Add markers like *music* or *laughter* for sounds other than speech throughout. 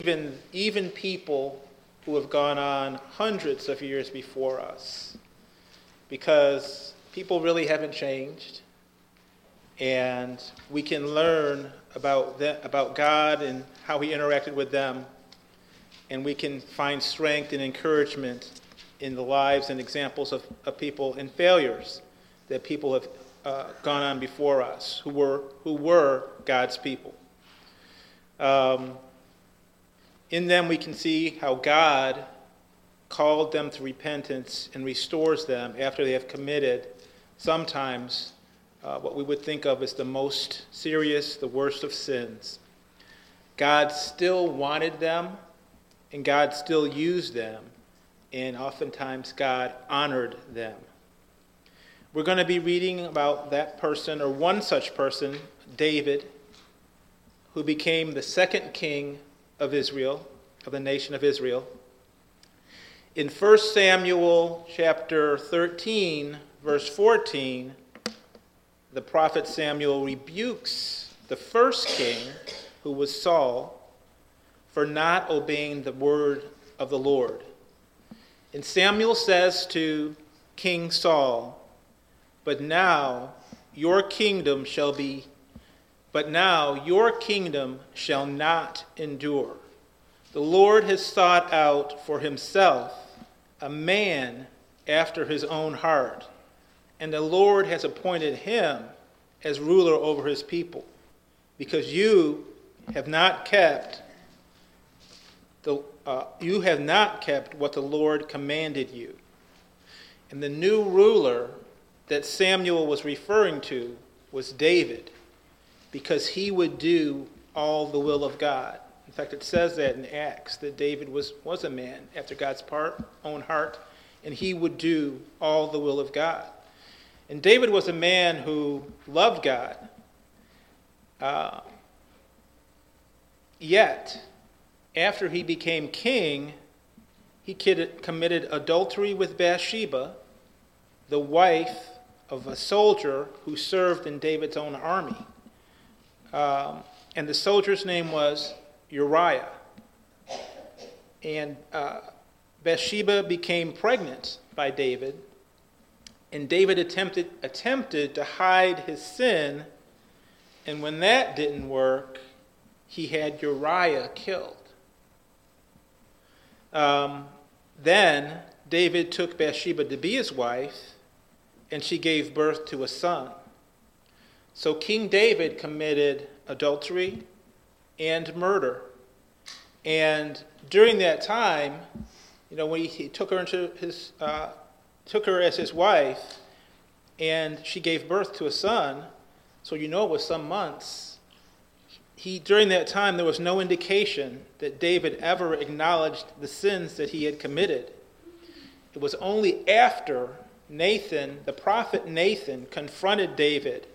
even, even people who have gone on hundreds of years before us. Because people really haven't changed. And we can learn about, about God and how He interacted with them. And we can find strength and encouragement in the lives and examples of, of people and failures that people have uh, gone on before us who were, who were God's people. Um, in them, we can see how God called them to repentance and restores them after they have committed sometimes uh, what we would think of as the most serious, the worst of sins. God still wanted them, and God still used them, and oftentimes God honored them. We're going to be reading about that person, or one such person, David, who became the second king of Israel, of the nation of Israel. In 1 Samuel chapter 13, verse 14, the prophet Samuel rebukes the first king, who was Saul, for not obeying the word of the Lord. And Samuel says to King Saul, but now your kingdom shall be, but now your kingdom shall not endure. The Lord has sought out for himself a man after his own heart, and the Lord has appointed him as ruler over his people, because you have not kept the, uh, you have not kept what the Lord commanded you. And the new ruler that Samuel was referring to was David, because he would do all the will of God. In fact, it says that in Acts that David was, was a man after God's part, own heart, and he would do all the will of God. And David was a man who loved God. Uh, yet, after he became king, he committed adultery with Bathsheba, the wife of a soldier who served in David's own army. Um, and the soldier's name was Uriah. And uh, Bathsheba became pregnant by David, and David attempted, attempted to hide his sin, and when that didn't work, he had Uriah killed. Um, then David took Bathsheba to be his wife, and she gave birth to a son. So King David committed adultery and murder. And during that time, you know, when he, he took her into his, uh, took her as his wife, and she gave birth to a son, so you know it was some months. He, during that time, there was no indication that David ever acknowledged the sins that he had committed. It was only after Nathan, the prophet Nathan, confronted David,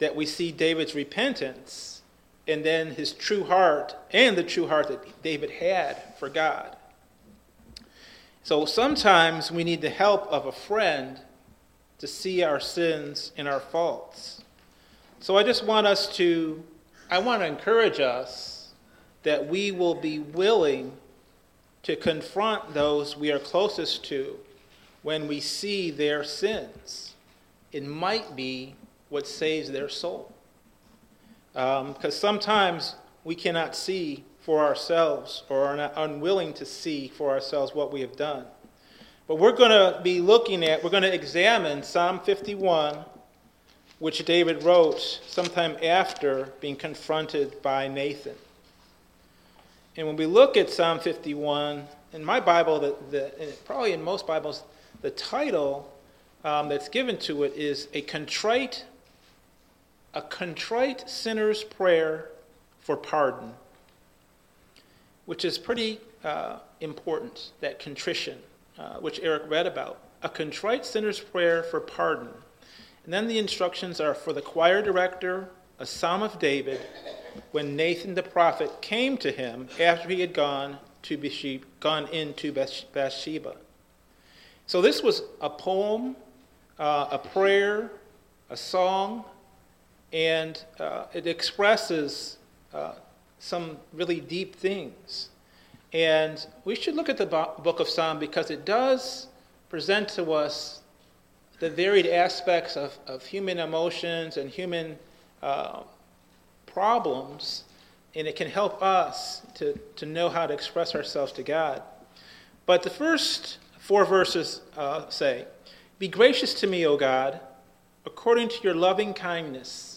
that we see David's repentance and then his true heart and the true heart that David had for God. So sometimes we need the help of a friend to see our sins and our faults. So I just want us to, I want to encourage us that we will be willing to confront those we are closest to when we see their sins. It might be what saves their soul. Because um, sometimes we cannot see for ourselves or are not unwilling to see for ourselves what we have done. But we're going to be looking at, we're going to examine Psalm 51, which David wrote sometime after being confronted by Nathan. And when we look at Psalm 51, in my Bible, the, the, probably in most Bibles, the title um, that's given to it is a contrite, a contrite sinner's prayer for pardon, which is pretty uh, important. That contrition, uh, which Eric read about, a contrite sinner's prayer for pardon, and then the instructions are for the choir director, a psalm of David, when Nathan the prophet came to him after he had gone to Bathsheba, gone into Bathsheba. So this was a poem, uh, a prayer, a song, and uh, it expresses uh, some really deep things. And we should look at the book of Psalm because it does present to us the varied aspects of, of human emotions and human uh, problems, and it can help us to, to know how to express ourselves to God. But the first four verses uh, say, Be gracious to me, O God, according to your loving kindness,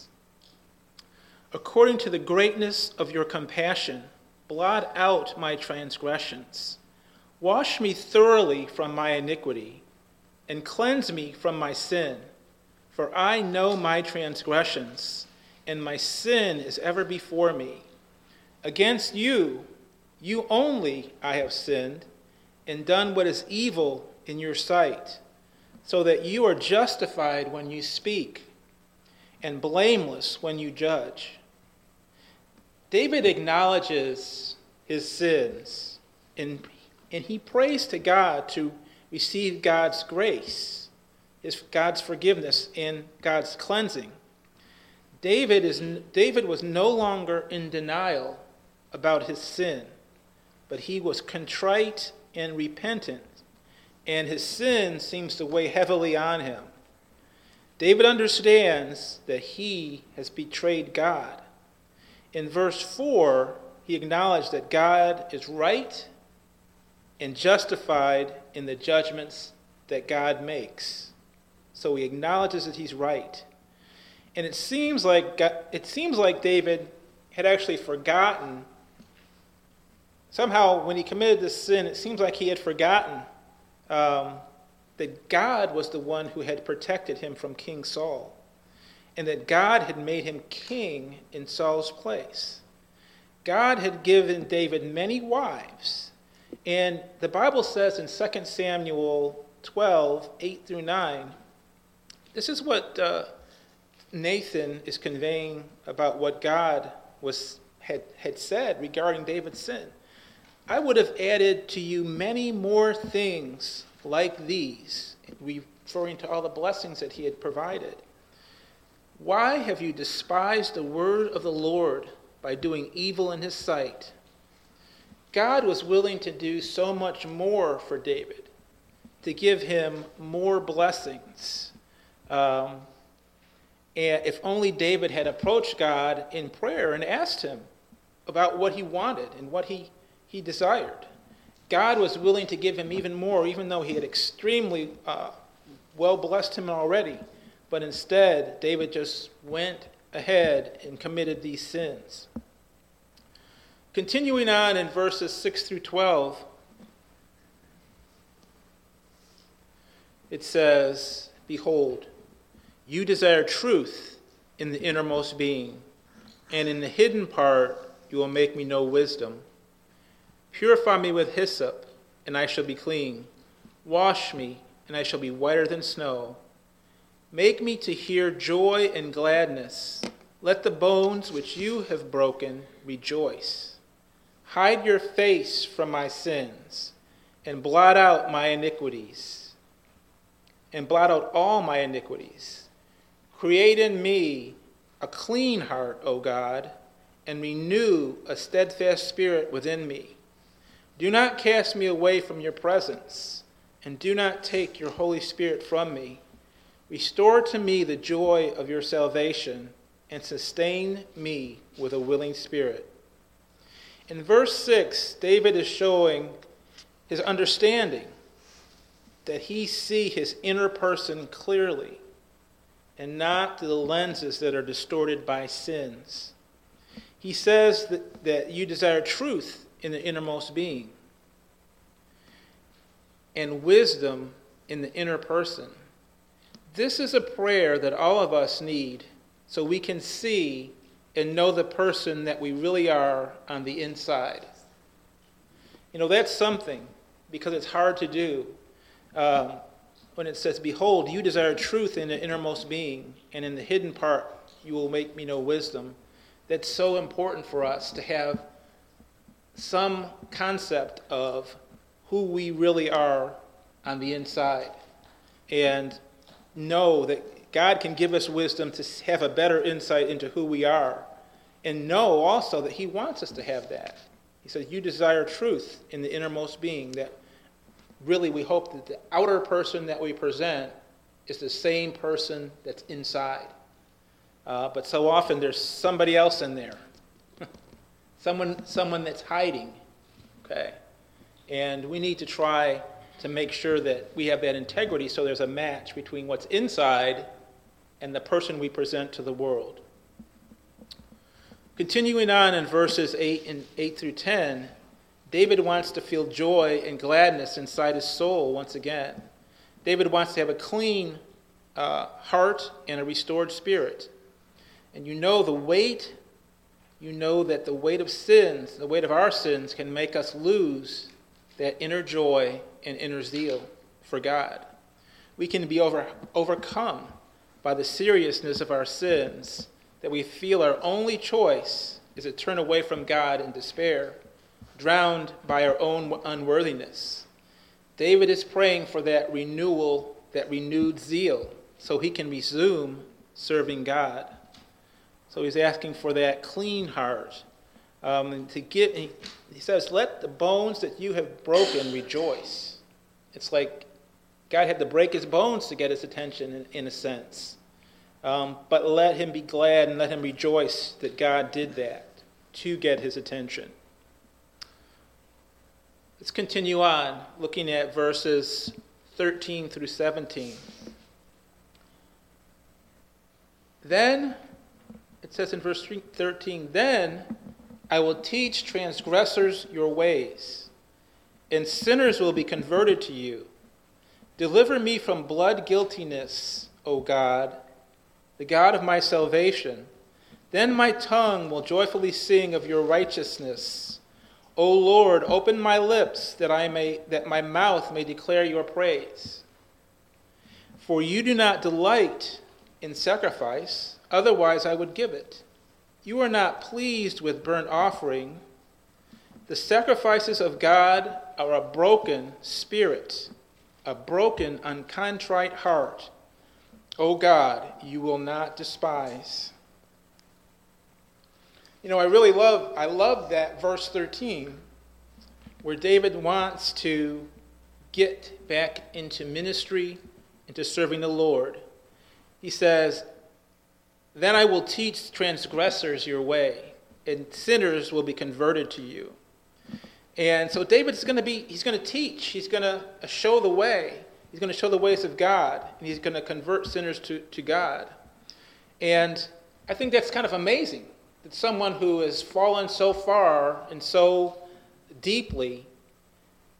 according to the greatness of your compassion Blot out my transgressions. Wash me thoroughly from my iniquity, and cleanse me from my sin. For I know my transgressions, and my sin is ever before me. Against you, you only, I have sinned, and done what is evil in your sight, so that you are justified when you speak, and blameless when you judge. David acknowledges his sins and, and he prays to God to receive God's grace, his, God's forgiveness, and God's cleansing. David, is, David was no longer in denial about his sin, but he was contrite and repentant, and his sin seems to weigh heavily on him. David understands that he has betrayed God in verse 4, he acknowledged that God is right and justified in the judgments that God makes. So he acknowledges that he's right. And it seems like, it seems like David had actually forgotten. Somehow, when he committed this sin, it seems like he had forgotten um, that God was the one who had protected him from King Saul and that God had made him king in Saul's place. God had given David many wives. And the Bible says in 2 Samuel 12, 8 through 9, this is what uh, Nathan is conveying about what God was, had, had said regarding David's sin. I would have added to you many more things like these, referring to all the blessings that he had provided. Why have you despised the word of the Lord by doing evil in his sight? God was willing to do so much more for David, to give him more blessings. Um, and if only David had approached God in prayer and asked him about what he wanted and what he, he desired. God was willing to give him even more, even though he had extremely uh, well blessed him already. But instead, David just went ahead and committed these sins. Continuing on in verses 6 through 12, it says, Behold, you desire truth in the innermost being, and in the hidden part you will make me know wisdom. Purify me with hyssop, and I shall be clean. Wash me, and I shall be whiter than snow. Make me to hear joy and gladness. Let the bones which you have broken rejoice. Hide your face from my sins and blot out my iniquities. And blot out all my iniquities. Create in me a clean heart, O God, and renew a steadfast spirit within me. Do not cast me away from your presence, and do not take your Holy Spirit from me. Restore to me the joy of your salvation and sustain me with a willing spirit. In verse 6, David is showing his understanding that he see his inner person clearly and not through the lenses that are distorted by sins. He says that, that you desire truth in the innermost being and wisdom in the inner person. This is a prayer that all of us need so we can see and know the person that we really are on the inside. You know, that's something because it's hard to do. Um, when it says, Behold, you desire truth in the innermost being, and in the hidden part you will make me know wisdom. That's so important for us to have some concept of who we really are on the inside. And know that God can give us wisdom to have a better insight into who we are, and know also that He wants us to have that. He says, You desire truth in the innermost being, that really we hope that the outer person that we present is the same person that's inside. Uh, but so often there's somebody else in there, *laughs* someone, someone that's hiding. Okay? And we need to try to make sure that we have that integrity so there's a match between what's inside and the person we present to the world. Continuing on in verses 8 and 8 through 10, David wants to feel joy and gladness inside his soul once again. David wants to have a clean uh, heart and a restored spirit. And you know the weight, you know that the weight of sins, the weight of our sins, can make us lose that inner joy and inner zeal for God. We can be over, overcome by the seriousness of our sins that we feel our only choice is to turn away from God in despair, drowned by our own unworthiness. David is praying for that renewal, that renewed zeal, so he can resume serving God. So he's asking for that clean heart um, to get, he, he says, let the bones that you have broken rejoice. It's like God had to break his bones to get his attention, in, in a sense. Um, but let him be glad and let him rejoice that God did that to get his attention. Let's continue on looking at verses 13 through 17. Then, it says in verse 13, then I will teach transgressors your ways, and sinners will be converted to you. Deliver me from blood guiltiness, O God, the God of my salvation. Then my tongue will joyfully sing of your righteousness. O Lord, open my lips that I may that my mouth may declare your praise. For you do not delight in sacrifice, otherwise I would give it. You are not pleased with burnt offering. The sacrifices of God are a broken spirit, a broken, uncontrite heart. O God, you will not despise. You know, I really love I love that verse 13 where David wants to get back into ministry, into serving the Lord. He says, then I will teach transgressors your way, and sinners will be converted to you. And so David's going to be, he's going to teach, he's going to show the way, he's going to show the ways of God, and he's going to convert sinners to, to God. And I think that's kind of amazing that someone who has fallen so far and so deeply,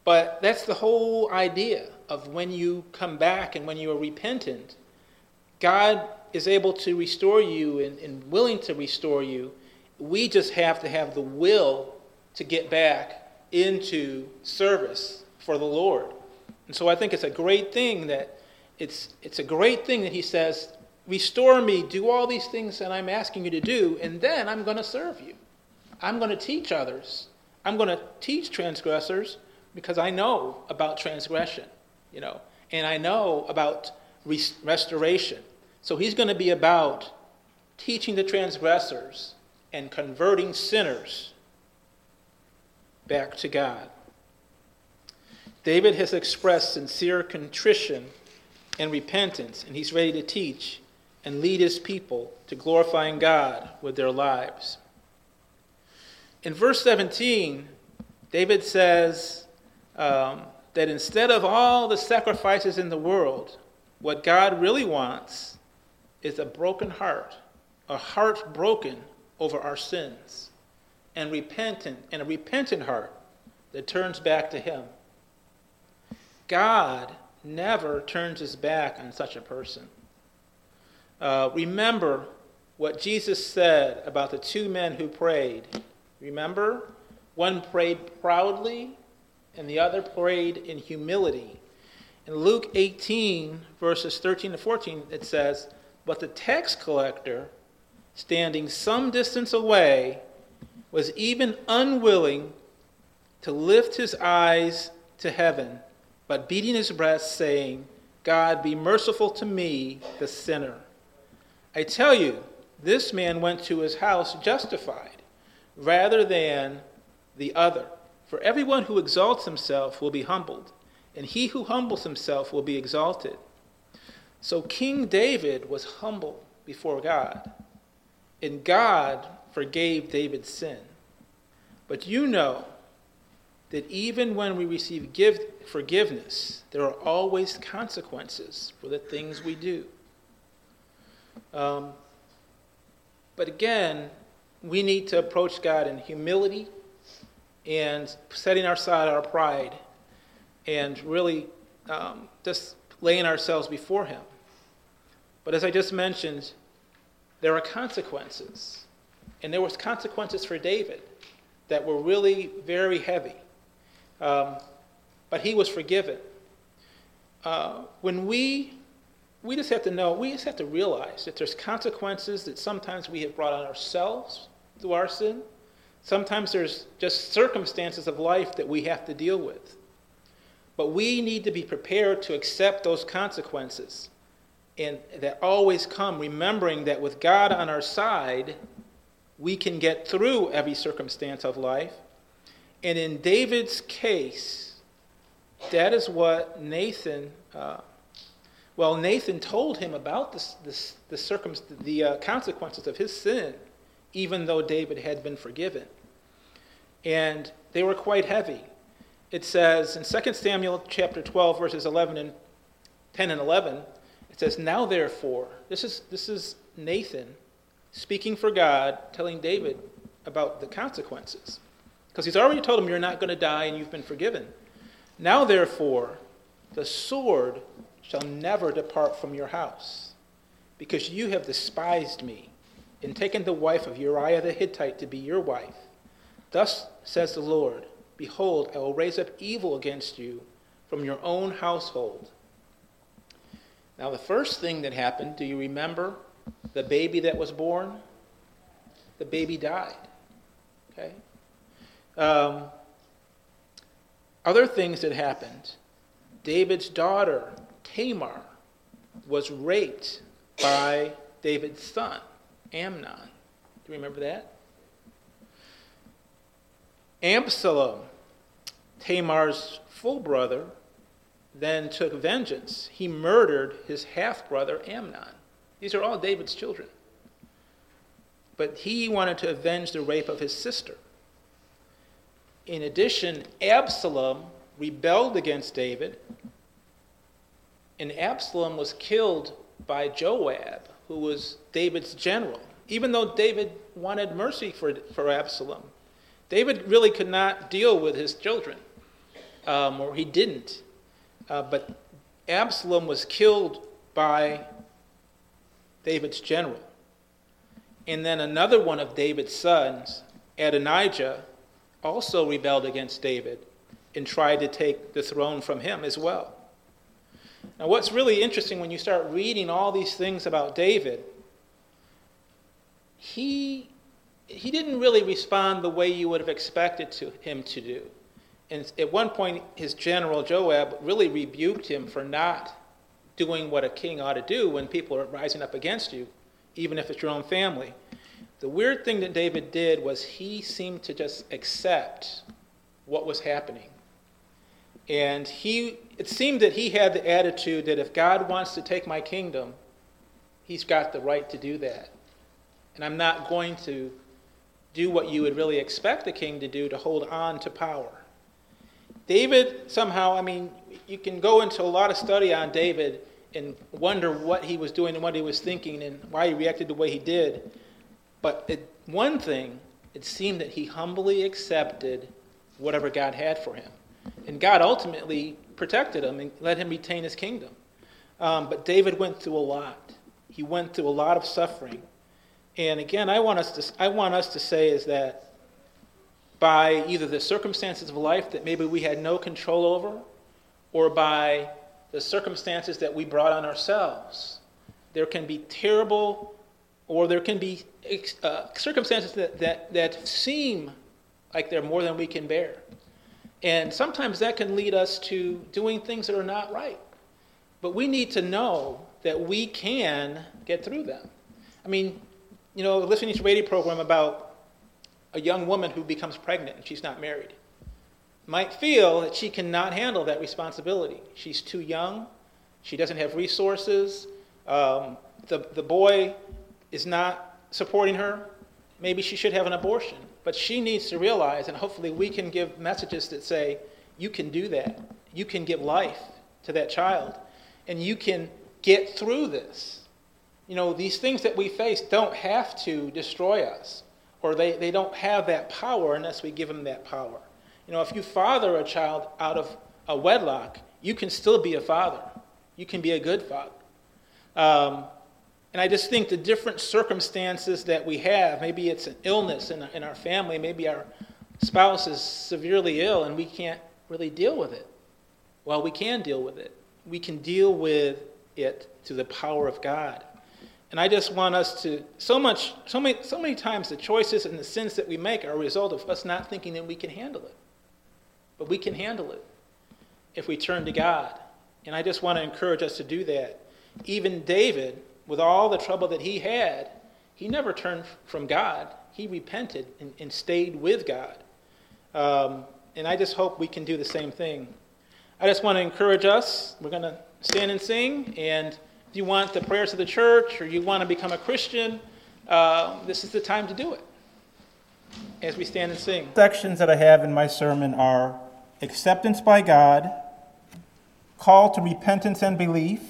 but that's the whole idea of when you come back and when you are repentant, God is able to restore you and, and willing to restore you. We just have to have the will to get back into service for the Lord. And so I think it's a great thing that it's, it's a great thing that he says, Restore me, do all these things that I'm asking you to do, and then I'm going to serve you. I'm going to teach others. I'm going to teach transgressors because I know about transgression, you know, and I know about restoration. So he's going to be about teaching the transgressors and converting sinners back to God. David has expressed sincere contrition and repentance, and he's ready to teach and lead his people to glorifying God with their lives. In verse 17, David says um, that instead of all the sacrifices in the world, what God really wants is a broken heart, a heart broken over our sins, and repentant, and a repentant heart that turns back to Him. God never turns his back on such a person. Uh, remember what Jesus said about the two men who prayed. Remember? One prayed proudly, and the other prayed in humility. In Luke 18, verses 13 to 14, it says, but the tax collector, standing some distance away, was even unwilling to lift his eyes to heaven, but beating his breast, saying, God, be merciful to me, the sinner. I tell you, this man went to his house justified, rather than the other. For everyone who exalts himself will be humbled, and he who humbles himself will be exalted. So King David was humble before God, and God forgave David's sin. But you know that even when we receive give, forgiveness, there are always consequences for the things we do. Um, but again, we need to approach God in humility and setting aside our pride and really um, just laying ourselves before Him. But as I just mentioned, there are consequences. And there was consequences for David that were really very heavy. Um, but he was forgiven. Uh, when we, we just have to know, we just have to realize that there's consequences that sometimes we have brought on ourselves through our sin. Sometimes there's just circumstances of life that we have to deal with. But we need to be prepared to accept those consequences and that always come remembering that with God on our side, we can get through every circumstance of life. And in David's case, that is what Nathan, uh, well, Nathan told him about this, this, the, circum, the uh, consequences of his sin, even though David had been forgiven. And they were quite heavy. It says in 2 Samuel chapter 12, verses 11 and 10 and 11, it says, Now therefore, this is, this is Nathan speaking for God, telling David about the consequences. Because he's already told him, You're not going to die and you've been forgiven. Now therefore, the sword shall never depart from your house, because you have despised me and taken the wife of Uriah the Hittite to be your wife. Thus says the Lord Behold, I will raise up evil against you from your own household now, the first thing that happened, do you remember the baby that was born? The baby died. Okay? Um, other things that happened David's daughter, Tamar, was raped by David's son, Amnon. Do you remember that? Absalom, Tamar's full brother, then took vengeance. He murdered his half brother Amnon. These are all David's children. But he wanted to avenge the rape of his sister. In addition, Absalom rebelled against David, and Absalom was killed by Joab, who was David's general. Even though David wanted mercy for, for Absalom, David really could not deal with his children, um, or he didn't. Uh, but Absalom was killed by David's general. And then another one of David's sons, Adonijah, also rebelled against David and tried to take the throne from him as well. Now, what's really interesting when you start reading all these things about David, he, he didn't really respond the way you would have expected to, him to do. And at one point, his general Joab really rebuked him for not doing what a king ought to do when people are rising up against you, even if it's your own family. The weird thing that David did was he seemed to just accept what was happening. And he, it seemed that he had the attitude that if God wants to take my kingdom, he's got the right to do that. And I'm not going to do what you would really expect the king to do to hold on to power. David, somehow, I mean, you can go into a lot of study on David and wonder what he was doing and what he was thinking and why he reacted the way he did. But it, one thing, it seemed that he humbly accepted whatever God had for him. And God ultimately protected him and let him retain his kingdom. Um, but David went through a lot. He went through a lot of suffering. And again, I want us to, I want us to say is that by either the circumstances of life that maybe we had no control over or by the circumstances that we brought on ourselves. There can be terrible or there can be uh, circumstances that, that, that seem like they're more than we can bear. And sometimes that can lead us to doing things that are not right. But we need to know that we can get through them. I mean, you know, listening to radio program about a young woman who becomes pregnant and she's not married might feel that she cannot handle that responsibility. She's too young, she doesn't have resources, um, the, the boy is not supporting her. Maybe she should have an abortion. But she needs to realize, and hopefully we can give messages that say, you can do that. You can give life to that child, and you can get through this. You know, these things that we face don't have to destroy us, or they, they don't have that power unless we give them that power. You know, if you father a child out of a wedlock, you can still be a father. You can be a good father. Um, and I just think the different circumstances that we have, maybe it's an illness in, in our family, maybe our spouse is severely ill and we can't really deal with it. Well, we can deal with it. We can deal with it through the power of God. And I just want us to so much, so many, so many times the choices and the sins that we make are a result of us not thinking that we can handle it. But we can handle it if we turn to God. And I just want to encourage us to do that. Even David, with all the trouble that he had, he never turned from God. He repented and, and stayed with God. Um, and I just hope we can do the same thing. I just want to encourage us. We're going to stand and sing. And you want the prayers of the church or you want to become a Christian, uh, this is the time to do it as we stand and sing. Sections that I have in my sermon are acceptance by God, call to repentance and belief,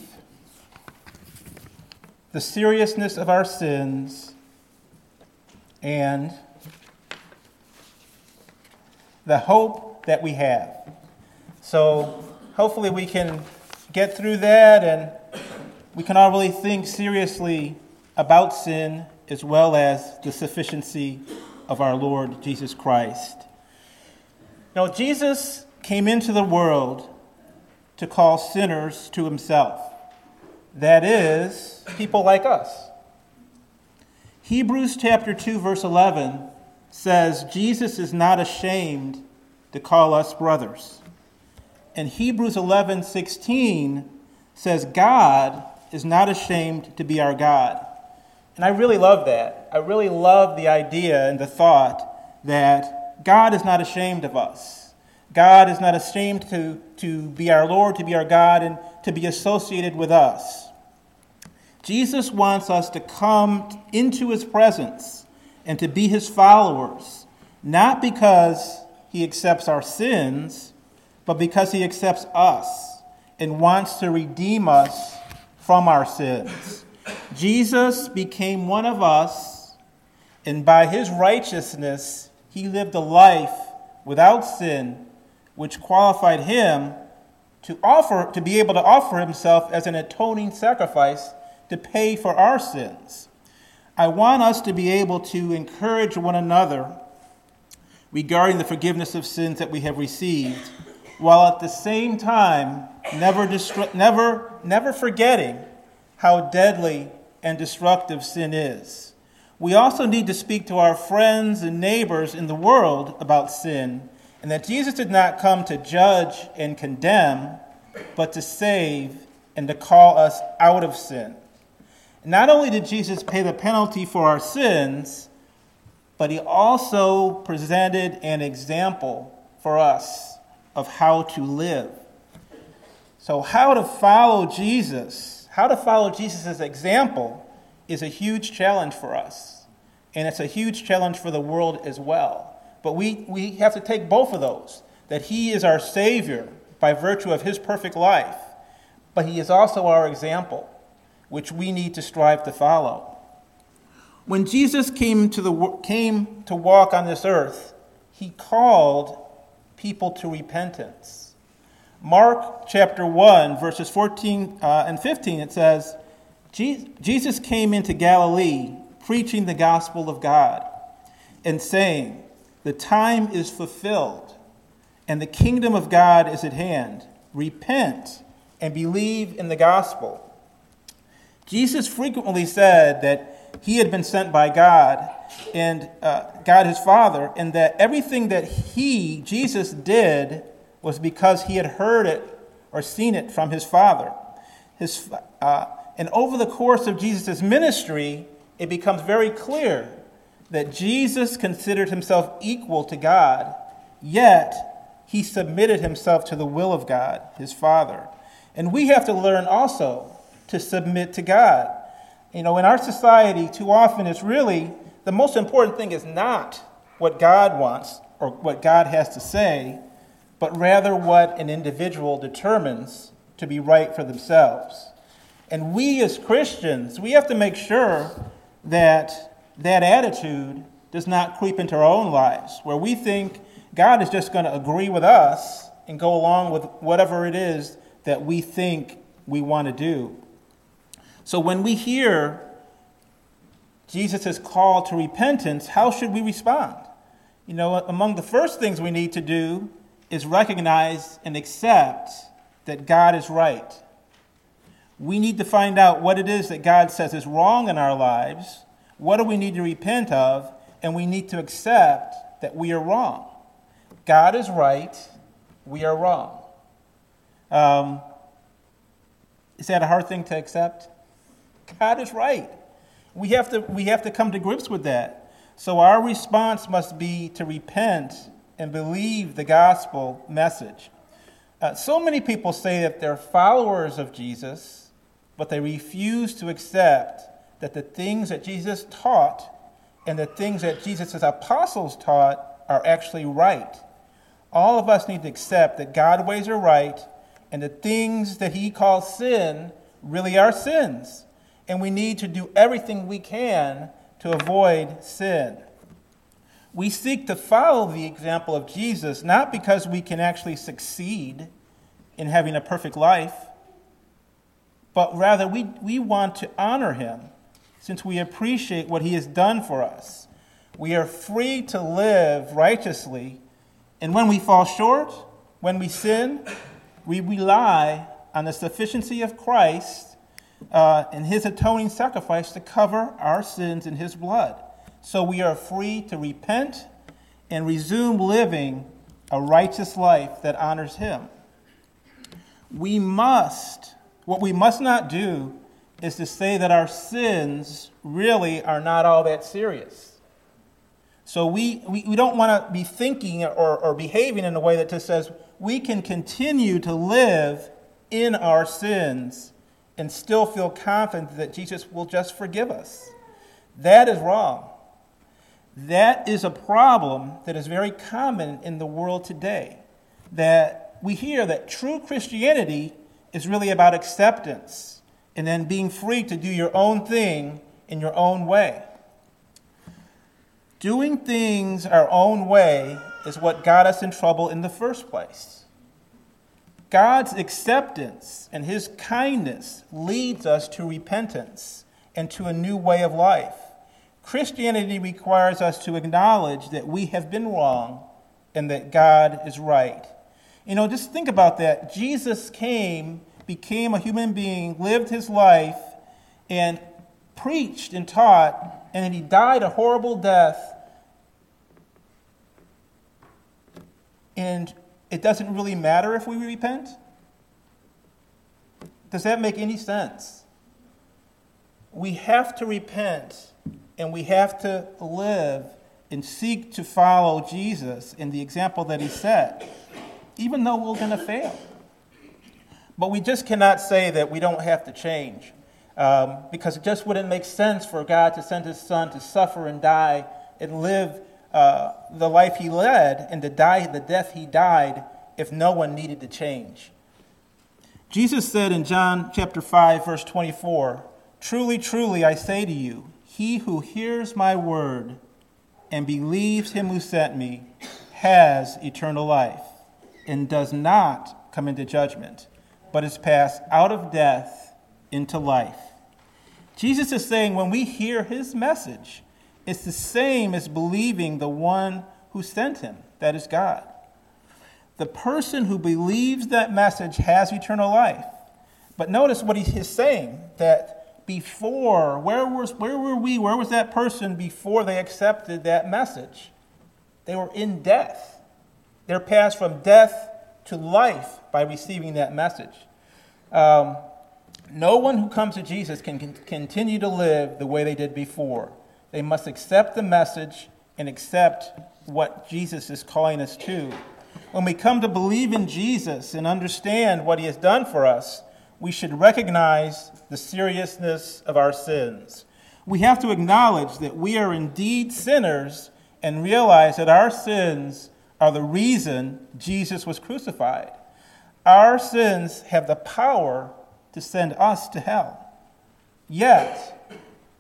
the seriousness of our sins, and the hope that we have. So, hopefully, we can get through that and we can all really think seriously about sin as well as the sufficiency of our Lord Jesus Christ. Now, Jesus came into the world to call sinners to himself. That is, people like us. Hebrews chapter 2, verse 11 says, Jesus is not ashamed to call us brothers. And Hebrews 11, 16 says, God is not ashamed to be our God. And I really love that. I really love the idea and the thought that God is not ashamed of us. God is not ashamed to, to be our Lord, to be our God, and to be associated with us. Jesus wants us to come into his presence and to be his followers, not because he accepts our sins, but because he accepts us and wants to redeem us from our sins. Jesus became one of us, and by his righteousness, he lived a life without sin, which qualified him to offer to be able to offer himself as an atoning sacrifice to pay for our sins. I want us to be able to encourage one another regarding the forgiveness of sins that we have received, while at the same time never, never, never forgetting how deadly and destructive sin is. We also need to speak to our friends and neighbors in the world about sin, and that Jesus did not come to judge and condemn, but to save and to call us out of sin. Not only did Jesus pay the penalty for our sins, but he also presented an example for us of how to live. So, how to follow Jesus how to follow Jesus' example is a huge challenge for us. And it's a huge challenge for the world as well. But we, we have to take both of those that He is our Savior by virtue of His perfect life, but He is also our example, which we need to strive to follow. When Jesus came to, the, came to walk on this earth, He called people to repentance. Mark chapter 1, verses 14 uh, and 15, it says, Jesus came into Galilee preaching the gospel of God and saying, The time is fulfilled and the kingdom of God is at hand. Repent and believe in the gospel. Jesus frequently said that he had been sent by God and uh, God his Father, and that everything that he, Jesus, did was because he had heard it or seen it from his father. His, uh, and over the course of Jesus' ministry, it becomes very clear that Jesus considered himself equal to God, yet he submitted himself to the will of God, his Father. And we have to learn also to submit to God. You know, in our society, too often it's really the most important thing is not what God wants or what God has to say, but rather what an individual determines to be right for themselves. And we as Christians, we have to make sure that that attitude does not creep into our own lives, where we think God is just going to agree with us and go along with whatever it is that we think we want to do. So when we hear Jesus' call to repentance, how should we respond? You know, among the first things we need to do is recognize and accept that God is right. We need to find out what it is that God says is wrong in our lives, what do we need to repent of, and we need to accept that we are wrong. God is right, we are wrong. Um, is that a hard thing to accept? God is right. We have to, we have to come to grips with that. So our response must be to repent and believe the gospel message. Uh, so many people say that they're followers of Jesus, but they refuse to accept that the things that Jesus taught and the things that Jesus' apostles taught are actually right. All of us need to accept that God's ways are right and the things that he calls sin really are sins. And we need to do everything we can to avoid sin. We seek to follow the example of Jesus not because we can actually succeed in having a perfect life, but rather we, we want to honor him since we appreciate what he has done for us. We are free to live righteously, and when we fall short, when we sin, we rely on the sufficiency of Christ uh, and his atoning sacrifice to cover our sins in his blood so we are free to repent and resume living a righteous life that honors Him. We must, what we must not do is to say that our sins really are not all that serious. So we, we, we don't want to be thinking or, or behaving in a way that just says we can continue to live in our sins and still feel confident that Jesus will just forgive us. That is wrong. That is a problem that is very common in the world today. That we hear that true Christianity is really about acceptance and then being free to do your own thing in your own way. Doing things our own way is what got us in trouble in the first place. God's acceptance and his kindness leads us to repentance and to a new way of life. Christianity requires us to acknowledge that we have been wrong and that God is right. You know, just think about that. Jesus came, became a human being, lived his life, and preached and taught, and then he died a horrible death. And it doesn't really matter if we repent? Does that make any sense? We have to repent and we have to live and seek to follow Jesus in the example that he set, even though we're going to fail. But we just cannot say that we don't have to change um, because it just wouldn't make sense for God to send his son to suffer and die and live uh, the life he led and to die the death he died if no one needed to change. Jesus said in John chapter 5 verse 24, "Truly, truly I say to you, he who hears my word and believes him who sent me has eternal life and does not come into judgment, but is passed out of death into life. Jesus is saying when we hear his message, it's the same as believing the one who sent him, that is God. The person who believes that message has eternal life. But notice what he is saying that before? Where, was, where were we? Where was that person before they accepted that message? They were in death. They're passed from death to life by receiving that message. Um, no one who comes to Jesus can continue to live the way they did before. They must accept the message and accept what Jesus is calling us to. When we come to believe in Jesus and understand what he has done for us, we should recognize the seriousness of our sins. We have to acknowledge that we are indeed sinners and realize that our sins are the reason Jesus was crucified. Our sins have the power to send us to hell. Yet,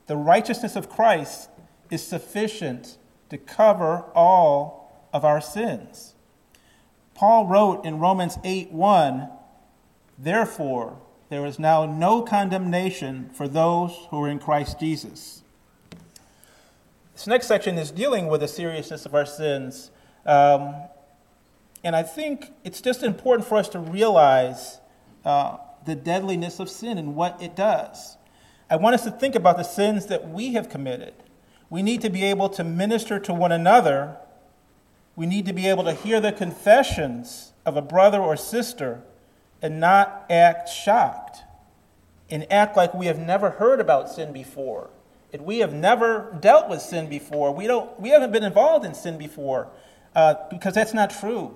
the righteousness of Christ is sufficient to cover all of our sins. Paul wrote in Romans 8 1, Therefore, there is now no condemnation for those who are in Christ Jesus. This next section is dealing with the seriousness of our sins. Um, and I think it's just important for us to realize uh, the deadliness of sin and what it does. I want us to think about the sins that we have committed. We need to be able to minister to one another. We need to be able to hear the confessions of a brother or sister and not act shocked and act like we have never heard about sin before. If we have never dealt with sin before, we, don't, we haven't been involved in sin before, uh, because that's not true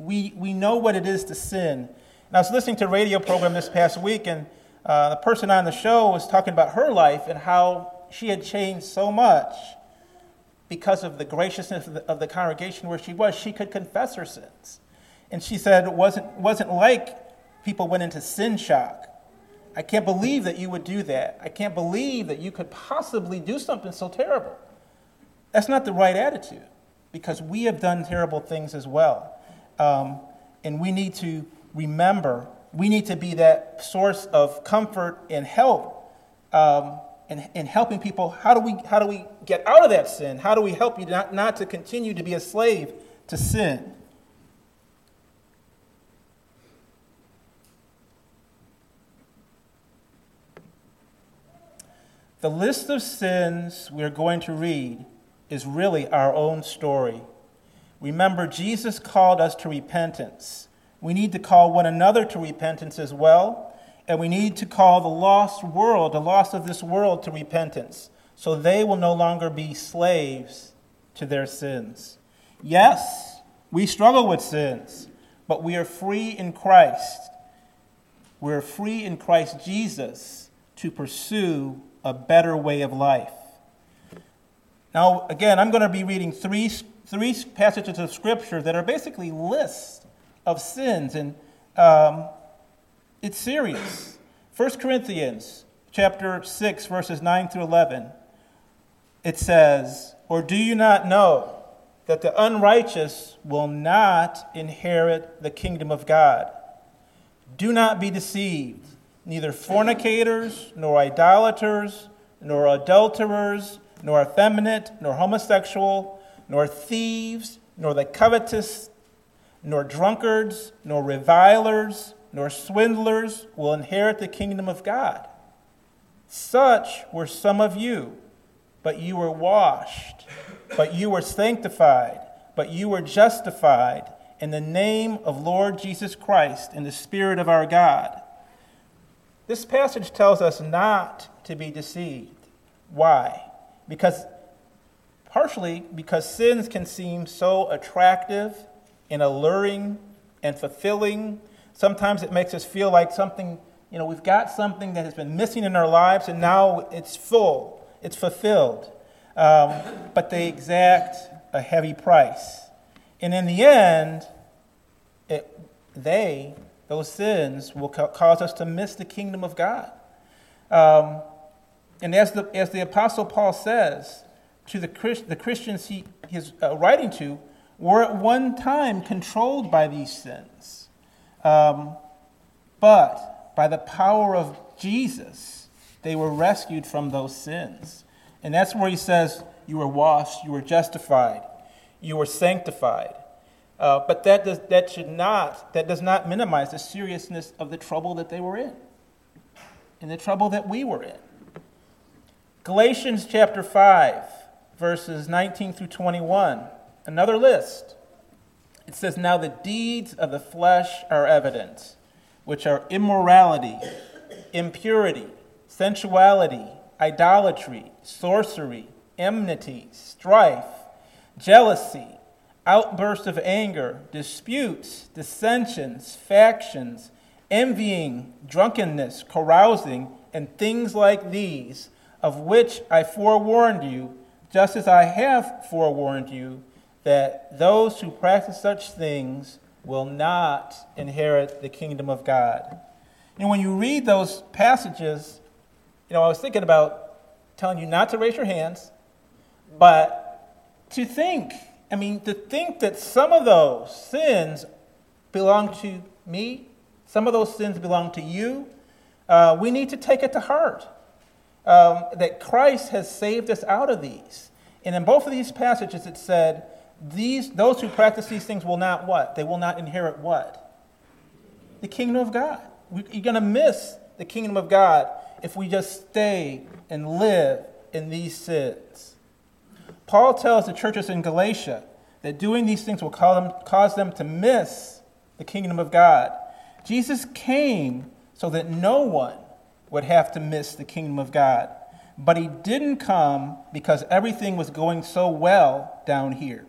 we, we know what it is to sin. And I was listening to a radio program this past week, and uh, the person on the show was talking about her life and how she had changed so much because of the graciousness of the, of the congregation where she was. She could confess her sins. And she said it wasn't, wasn't like people went into sin shock. I can't believe that you would do that. I can't believe that you could possibly do something so terrible. That's not the right attitude because we have done terrible things as well. Um, and we need to remember, we need to be that source of comfort and help um, in, in helping people. How do, we, how do we get out of that sin? How do we help you not, not to continue to be a slave to sin? The list of sins we're going to read is really our own story. Remember, Jesus called us to repentance. We need to call one another to repentance as well, and we need to call the lost world, the lost of this world, to repentance, so they will no longer be slaves to their sins. Yes, we struggle with sins, but we are free in Christ. We're free in Christ Jesus to pursue a better way of life. Now, again, I'm going to be reading three three passages of Scripture that are basically lists of sins, and um, it's serious. 1 Corinthians chapter 6, verses 9 through 11, it says, Or do you not know that the unrighteous will not inherit the kingdom of God? Do not be deceived. Neither fornicators, nor idolaters, nor adulterers, nor effeminate, nor homosexual, nor thieves, nor the covetous, nor drunkards, nor revilers, nor swindlers will inherit the kingdom of God. Such were some of you, but you were washed, but you were sanctified, but you were justified in the name of Lord Jesus Christ in the Spirit of our God. This passage tells us not to be deceived. Why? Because partially because sins can seem so attractive and alluring and fulfilling. Sometimes it makes us feel like something, you know, we've got something that has been missing in our lives and now it's full, it's fulfilled. Um, but they exact a heavy price. And in the end, it, they, those sins, will ca- cause us to miss the kingdom of God. Um, and as the, as the Apostle Paul says, to the, Christ, the Christians he is uh, writing to were at one time controlled by these sins. Um, but by the power of Jesus, they were rescued from those sins. And that's where he says, You were washed, you were justified, you were sanctified. Uh, but that does, that should not, that does not minimize the seriousness of the trouble that they were in and the trouble that we were in. Galatians chapter 5 verses 19 through 21. Another list. It says, Now the deeds of the flesh are evident, which are immorality, impurity, sensuality, idolatry, sorcery, enmity, strife, jealousy, outbursts of anger, disputes, dissensions, factions, envying, drunkenness, carousing, and things like these, of which I forewarned you, just as I have forewarned you, that those who practice such things will not inherit the kingdom of God. And when you read those passages, you know, I was thinking about telling you not to raise your hands, but to think. I mean, to think that some of those sins belong to me, some of those sins belong to you. Uh, we need to take it to heart um, that Christ has saved us out of these. And in both of these passages, it said, these, those who practice these things will not what? They will not inherit what? The kingdom of God. We, you're going to miss the kingdom of God if we just stay and live in these sins. Paul tells the churches in Galatia that doing these things will cause them to miss the kingdom of God. Jesus came so that no one would have to miss the kingdom of God. But he didn't come because everything was going so well down here.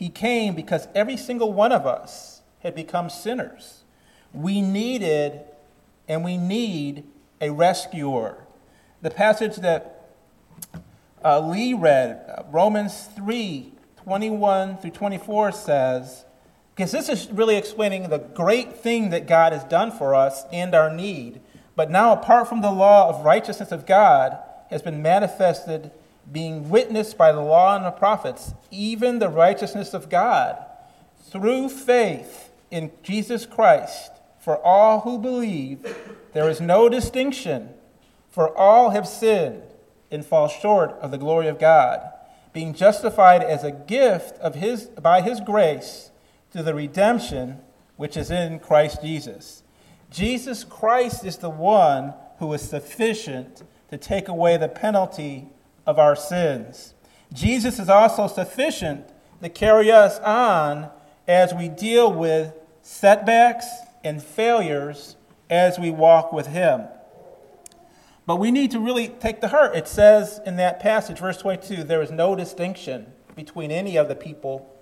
He came because every single one of us had become sinners. We needed and we need a rescuer. The passage that uh, Lee read, uh, Romans 3 21 through 24, says, because this is really explaining the great thing that God has done for us and our need. But now, apart from the law of righteousness of God, has been manifested, being witnessed by the law and the prophets, even the righteousness of God, through faith in Jesus Christ, for all who believe, there is no distinction, for all have sinned and fall short of the glory of God, being justified as a gift of his, by his grace through the redemption which is in Christ Jesus. Jesus Christ is the one who is sufficient to take away the penalty of our sins. Jesus is also sufficient to carry us on as we deal with setbacks and failures as we walk with Him. But we need to really take the heart. It says in that passage, verse 22, there is no distinction between any of the people.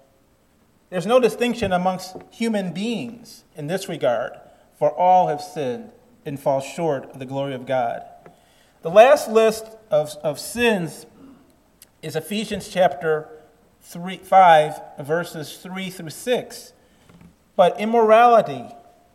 There's no distinction amongst human beings in this regard, for all have sinned and fall short of the glory of God. The last list of, of sins is Ephesians chapter 3, 5, verses 3 through 6. But immorality,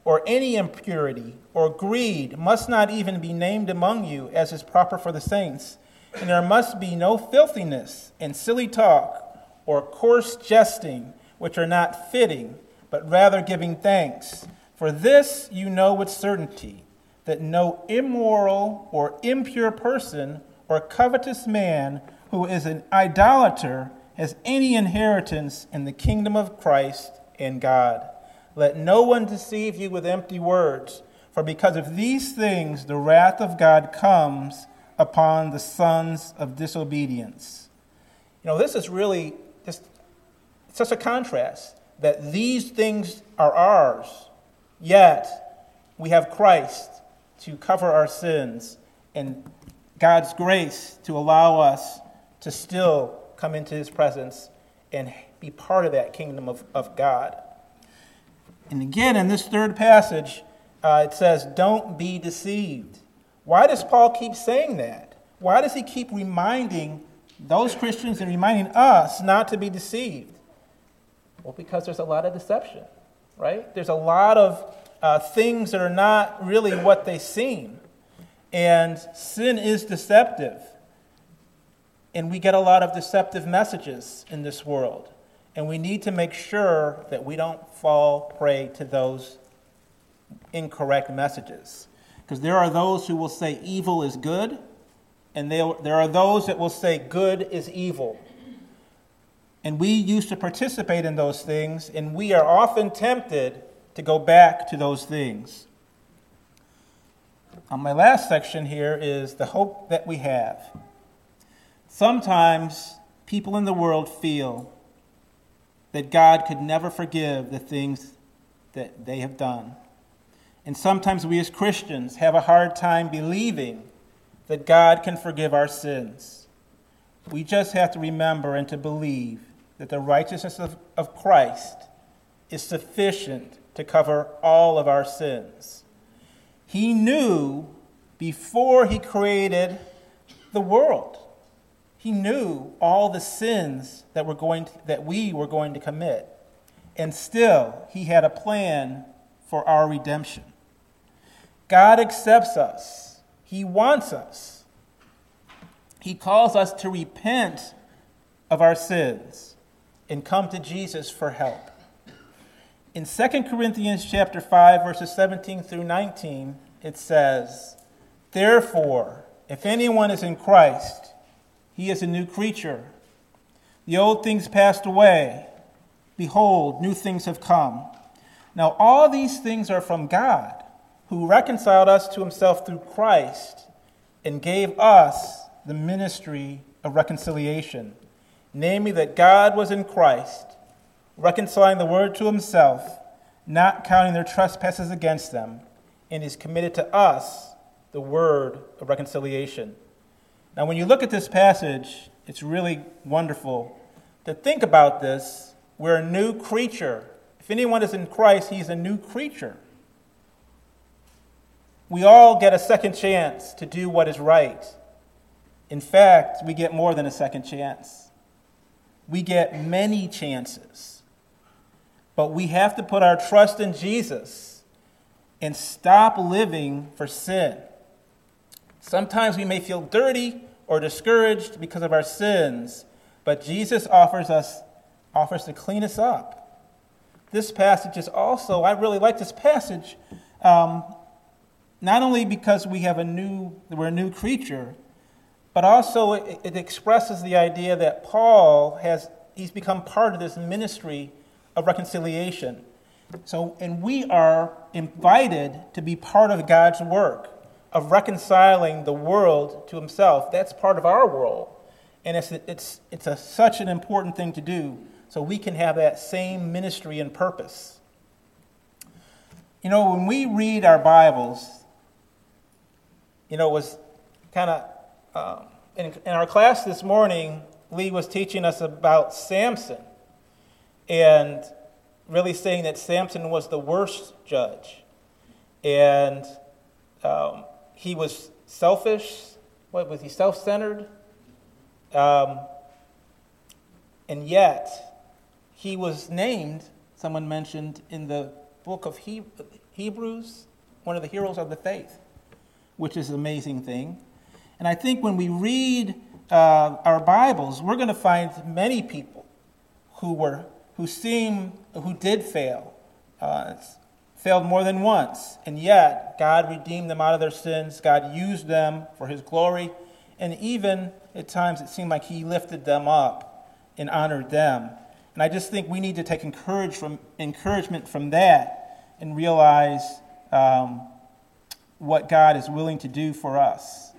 or any impurity, or greed must not even be named among you as is proper for the saints. And there must be no filthiness and silly talk or coarse jesting, which are not fitting, but rather giving thanks. For this you know with certainty that no immoral or impure person or covetous man who is an idolater has any inheritance in the kingdom of Christ and God. Let no one deceive you with empty words, for because of these things the wrath of God comes upon the sons of disobedience. You know, this is really just such a contrast that these things are ours, yet we have Christ to cover our sins and God's grace to allow us to still come into his presence and be part of that kingdom of, of God. And again, in this third passage, uh, it says, Don't be deceived. Why does Paul keep saying that? Why does he keep reminding those Christians and reminding us not to be deceived? Well, because there's a lot of deception, right? There's a lot of uh, things that are not really what they seem. And sin is deceptive. And we get a lot of deceptive messages in this world. And we need to make sure that we don't fall prey to those incorrect messages. Because there are those who will say evil is good, and there are those that will say good is evil. And we used to participate in those things, and we are often tempted to go back to those things. My last section here is the hope that we have. Sometimes people in the world feel that God could never forgive the things that they have done. And sometimes we as Christians have a hard time believing that God can forgive our sins. We just have to remember and to believe that the righteousness of, of Christ is sufficient to cover all of our sins. He knew before he created the world. He knew all the sins that, were going to, that we were going to commit. And still, he had a plan for our redemption. God accepts us, he wants us. He calls us to repent of our sins and come to Jesus for help. In 2 Corinthians chapter 5 verses 17 through 19, it says, "Therefore, if anyone is in Christ, he is a new creature. The old things passed away; behold, new things have come." Now all these things are from God, who reconciled us to himself through Christ and gave us the ministry of reconciliation, namely that God was in Christ reconciling the word to himself, not counting their trespasses against them, and is committed to us the word of reconciliation. Now, when you look at this passage, it's really wonderful to think about this. We're a new creature. If anyone is in Christ, he's a new creature. We all get a second chance to do what is right. In fact, we get more than a second chance. We get many chances. But we have to put our trust in Jesus and stop living for sin. Sometimes we may feel dirty or discouraged because of our sins, but Jesus offers us offers to clean us up. This passage is also, I really like this passage, um, not only because we have a new, we're a new creature, but also it, it expresses the idea that Paul has, he's become part of this ministry of reconciliation. So, and we are invited to be part of God's work of reconciling the world to Himself. That's part of our role. And it's, it's, it's a, such an important thing to do so we can have that same ministry and purpose. You know, when we read our Bibles, you know, it was kind of, uh, in, in our class this morning, Lee was teaching us about Samson and really saying that Samson was the worst judge. And um, he was selfish. What was he? Self centered. Um, and yet, he was named, someone mentioned in the book of he- Hebrews, one of the heroes of the faith, which is an amazing thing. And I think when we read uh, our Bibles, we're going to find many people who were who seem who did fail, uh, failed more than once, and yet God redeemed them out of their sins. God used them for His glory, and even at times it seemed like He lifted them up and honored them. And I just think we need to take encourage from, encouragement from that and realize um, what God is willing to do for us.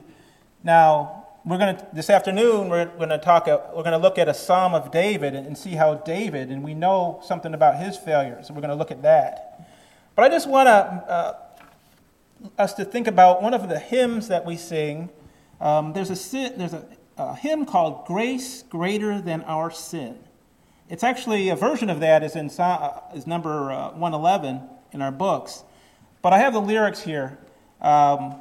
Now, we're going to this afternoon we're going to talk we're going to look at a psalm of david and see how david and we know something about his failures and we're going to look at that. But i just want to uh, us to think about one of the hymns that we sing. Um, there's a there's a, a, hymn called grace greater than our sin. It's actually a version of that is in uh, is number uh, 111 in our books. But i have the lyrics here. Um,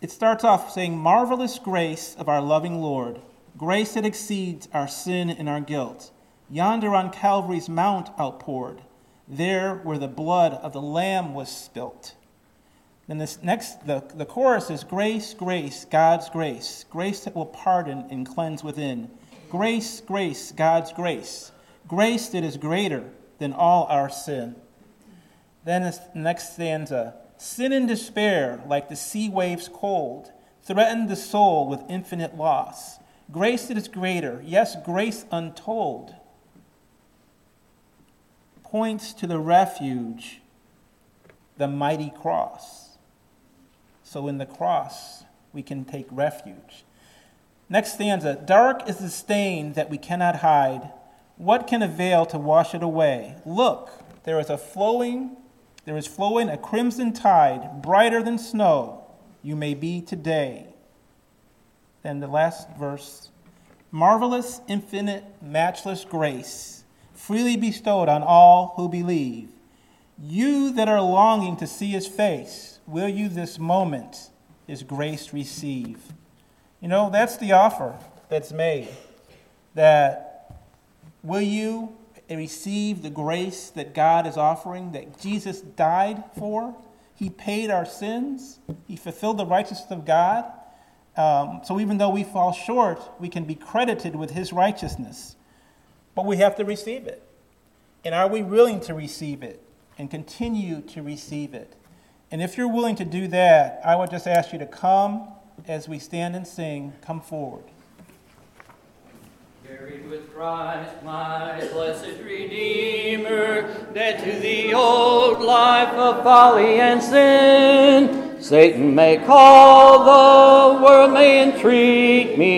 it starts off saying, Marvelous grace of our loving Lord, grace that exceeds our sin and our guilt, yonder on Calvary's mount outpoured, there where the blood of the Lamb was spilt. Then this next, the, the chorus is grace, grace, God's grace, grace that will pardon and cleanse within. Grace, grace, God's grace, grace that is greater than all our sin. Then this next stanza, Sin and despair, like the sea waves cold, threaten the soul with infinite loss. Grace that is greater, yes, grace untold, points to the refuge, the mighty cross. So in the cross, we can take refuge. Next stanza Dark is the stain that we cannot hide. What can avail to wash it away? Look, there is a flowing there is flowing a crimson tide, brighter than snow, you may be today. Then the last verse marvelous, infinite, matchless grace, freely bestowed on all who believe. You that are longing to see his face, will you this moment his grace receive? You know, that's the offer that's made. That will you receive the grace that God is offering, that Jesus died for? He paid our sins, He fulfilled the righteousness of God. Um, so even though we fall short, we can be credited with His righteousness. But we have to receive it. And are we willing to receive it and continue to receive it? And if you're willing to do that, I would just ask you to come as we stand and sing, come forward. Buried with Christ, my blessed Redeemer, dead to the old life of folly and sin. Satan may call, the world may entreat me.